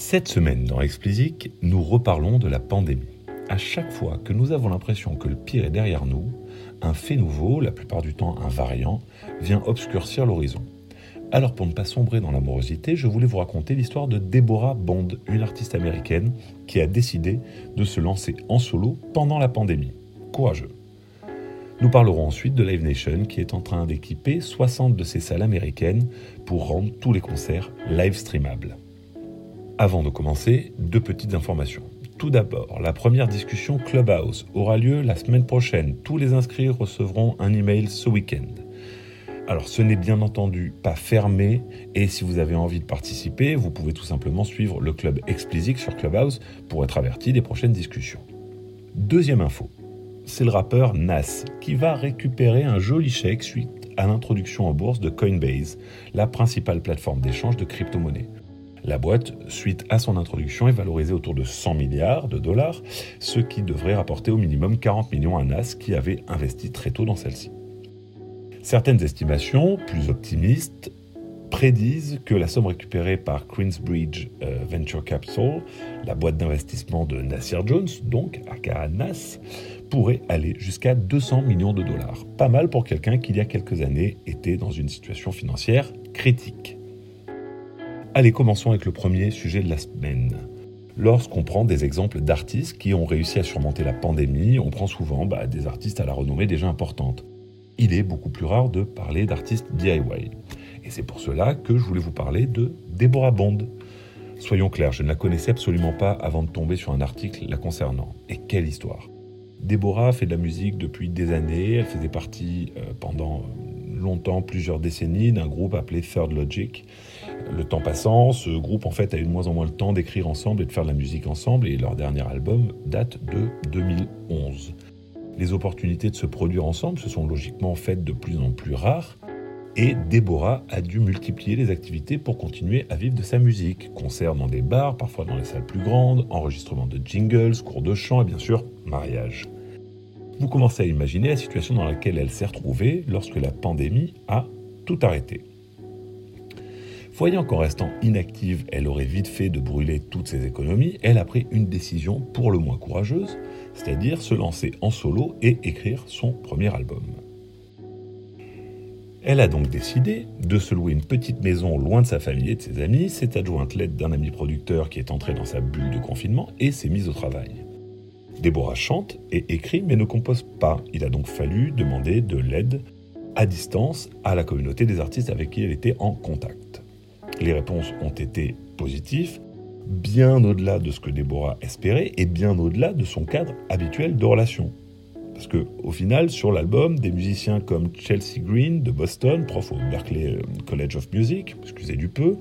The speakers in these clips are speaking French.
Cette semaine dans Explicit, nous reparlons de la pandémie. À chaque fois que nous avons l'impression que le pire est derrière nous, un fait nouveau, la plupart du temps un variant, vient obscurcir l'horizon. Alors pour ne pas sombrer dans l'amorosité, je voulais vous raconter l'histoire de Deborah Bond, une artiste américaine qui a décidé de se lancer en solo pendant la pandémie. Courageux. Nous parlerons ensuite de Live Nation qui est en train d'équiper 60 de ses salles américaines pour rendre tous les concerts live streamables. Avant de commencer, deux petites informations. Tout d'abord, la première discussion Clubhouse aura lieu la semaine prochaine. Tous les inscrits recevront un email ce week-end. Alors ce n'est bien entendu pas fermé et si vous avez envie de participer, vous pouvez tout simplement suivre le club Explicit sur Clubhouse pour être averti des prochaines discussions. Deuxième info, c'est le rappeur Nas qui va récupérer un joli chèque suite à l'introduction en bourse de Coinbase, la principale plateforme d'échange de crypto-monnaies. La boîte, suite à son introduction, est valorisée autour de 100 milliards de dollars, ce qui devrait rapporter au minimum 40 millions à NAS qui avait investi très tôt dans celle-ci. Certaines estimations, plus optimistes, prédisent que la somme récupérée par Queensbridge euh, Venture Capital, la boîte d'investissement de Nasir Jones, donc aka NAS, pourrait aller jusqu'à 200 millions de dollars. Pas mal pour quelqu'un qui il y a quelques années était dans une situation financière critique. Allez, commençons avec le premier sujet de la semaine. Lorsqu'on prend des exemples d'artistes qui ont réussi à surmonter la pandémie, on prend souvent bah, des artistes à la renommée déjà importante. Il est beaucoup plus rare de parler d'artistes DIY. Et c'est pour cela que je voulais vous parler de Deborah Bond. Soyons clairs, je ne la connaissais absolument pas avant de tomber sur un article la concernant. Et quelle histoire Deborah fait de la musique depuis des années, elle faisait partie euh, pendant longtemps, plusieurs décennies, d'un groupe appelé Third Logic. Le temps passant, ce groupe en fait a eu de moins en moins le temps d'écrire ensemble et de faire de la musique ensemble, et leur dernier album date de 2011. Les opportunités de se produire ensemble se sont logiquement faites de plus en plus rares, et Deborah a dû multiplier les activités pour continuer à vivre de sa musique. Concerts dans des bars, parfois dans les salles plus grandes, enregistrement de jingles, cours de chant et bien sûr mariage vous commencez à imaginer la situation dans laquelle elle s'est retrouvée lorsque la pandémie a tout arrêté. Voyant qu'en restant inactive, elle aurait vite fait de brûler toutes ses économies, elle a pris une décision pour le moins courageuse, c'est-à-dire se lancer en solo et écrire son premier album. Elle a donc décidé de se louer une petite maison loin de sa famille et de ses amis, s'est adjointe l'aide d'un ami producteur qui est entré dans sa bulle de confinement et s'est mise au travail. Déborah chante et écrit mais ne compose pas. Il a donc fallu demander de l'aide à distance à la communauté des artistes avec qui elle était en contact. Les réponses ont été positives, bien au-delà de ce que Déborah espérait et bien au-delà de son cadre habituel de relation. Parce que, au final, sur l'album, des musiciens comme Chelsea Green de Boston, prof au Berklee euh, College of Music, excusez du peu,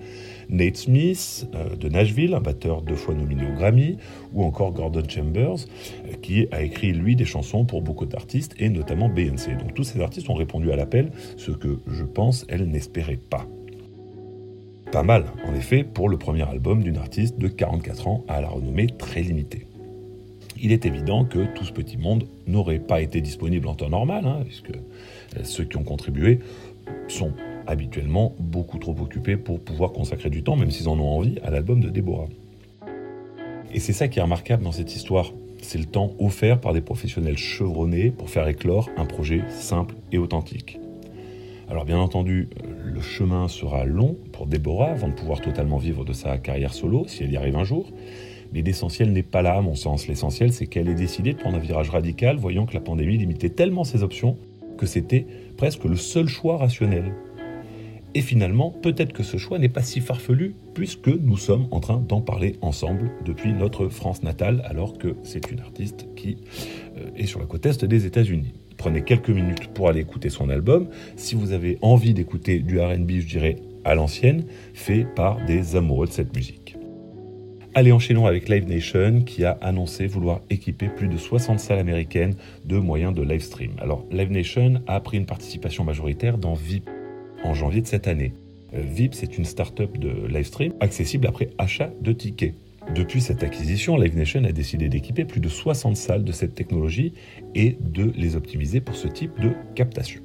Nate Smith euh, de Nashville, un batteur deux fois nominé au Grammy, ou encore Gordon Chambers, euh, qui a écrit lui des chansons pour beaucoup d'artistes, et notamment Beyoncé. Donc tous ces artistes ont répondu à l'appel, ce que je pense elle n'espérait pas. Pas mal, en effet, pour le premier album d'une artiste de 44 ans à la renommée très limitée il est évident que tout ce petit monde n'aurait pas été disponible en temps normal, hein, puisque euh, ceux qui ont contribué sont habituellement beaucoup trop occupés pour pouvoir consacrer du temps, même s'ils en ont envie, à l'album de Déborah. Et c'est ça qui est remarquable dans cette histoire, c'est le temps offert par des professionnels chevronnés pour faire éclore un projet simple et authentique. Alors bien entendu, euh, le chemin sera long pour Déborah avant de pouvoir totalement vivre de sa carrière solo, si elle y arrive un jour, mais l'essentiel n'est pas là, à mon sens. L'essentiel, c'est qu'elle ait décidé de prendre un virage radical, voyant que la pandémie limitait tellement ses options que c'était presque le seul choix rationnel. Et finalement, peut-être que ce choix n'est pas si farfelu, puisque nous sommes en train d'en parler ensemble depuis notre France natale, alors que c'est une artiste qui euh, est sur la côte est des États-Unis. Prenez quelques minutes pour aller écouter son album. Si vous avez envie d'écouter du RB, je dirais à l'ancienne, fait par des amoureux de cette musique. Allez, enchaînons avec Live Nation qui a annoncé vouloir équiper plus de 60 salles américaines de moyens de live stream. Alors, Live Nation a pris une participation majoritaire dans VIP en janvier de cette année. Euh, VIP, c'est une start-up de live stream accessible après achat de tickets. Depuis cette acquisition, Live Nation a décidé d'équiper plus de 60 salles de cette technologie et de les optimiser pour ce type de captation.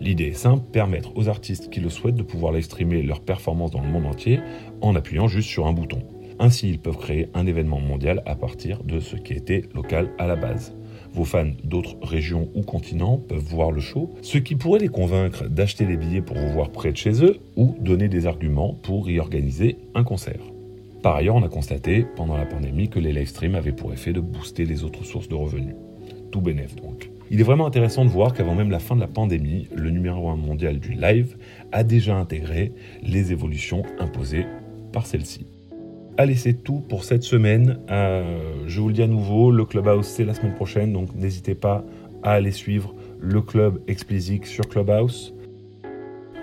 L'idée est simple, permettre aux artistes qui le souhaitent de pouvoir live leurs performances dans le monde entier en appuyant juste sur un bouton. Ainsi, ils peuvent créer un événement mondial à partir de ce qui était local à la base. Vos fans d'autres régions ou continents peuvent voir le show, ce qui pourrait les convaincre d'acheter des billets pour vous voir près de chez eux ou donner des arguments pour y organiser un concert. Par ailleurs, on a constaté pendant la pandémie que les live streams avaient pour effet de booster les autres sources de revenus. Tout bénéf donc. Il est vraiment intéressant de voir qu'avant même la fin de la pandémie, le numéro 1 mondial du live a déjà intégré les évolutions imposées par celle-ci. Allez, c'est tout pour cette semaine. Euh, je vous le dis à nouveau, le Clubhouse, c'est la semaine prochaine, donc n'hésitez pas à aller suivre le club Explicit sur Clubhouse.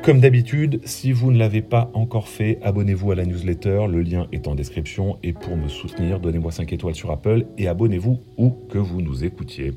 Comme d'habitude, si vous ne l'avez pas encore fait, abonnez-vous à la newsletter, le lien est en description. Et pour me soutenir, donnez-moi 5 étoiles sur Apple et abonnez-vous où que vous nous écoutiez.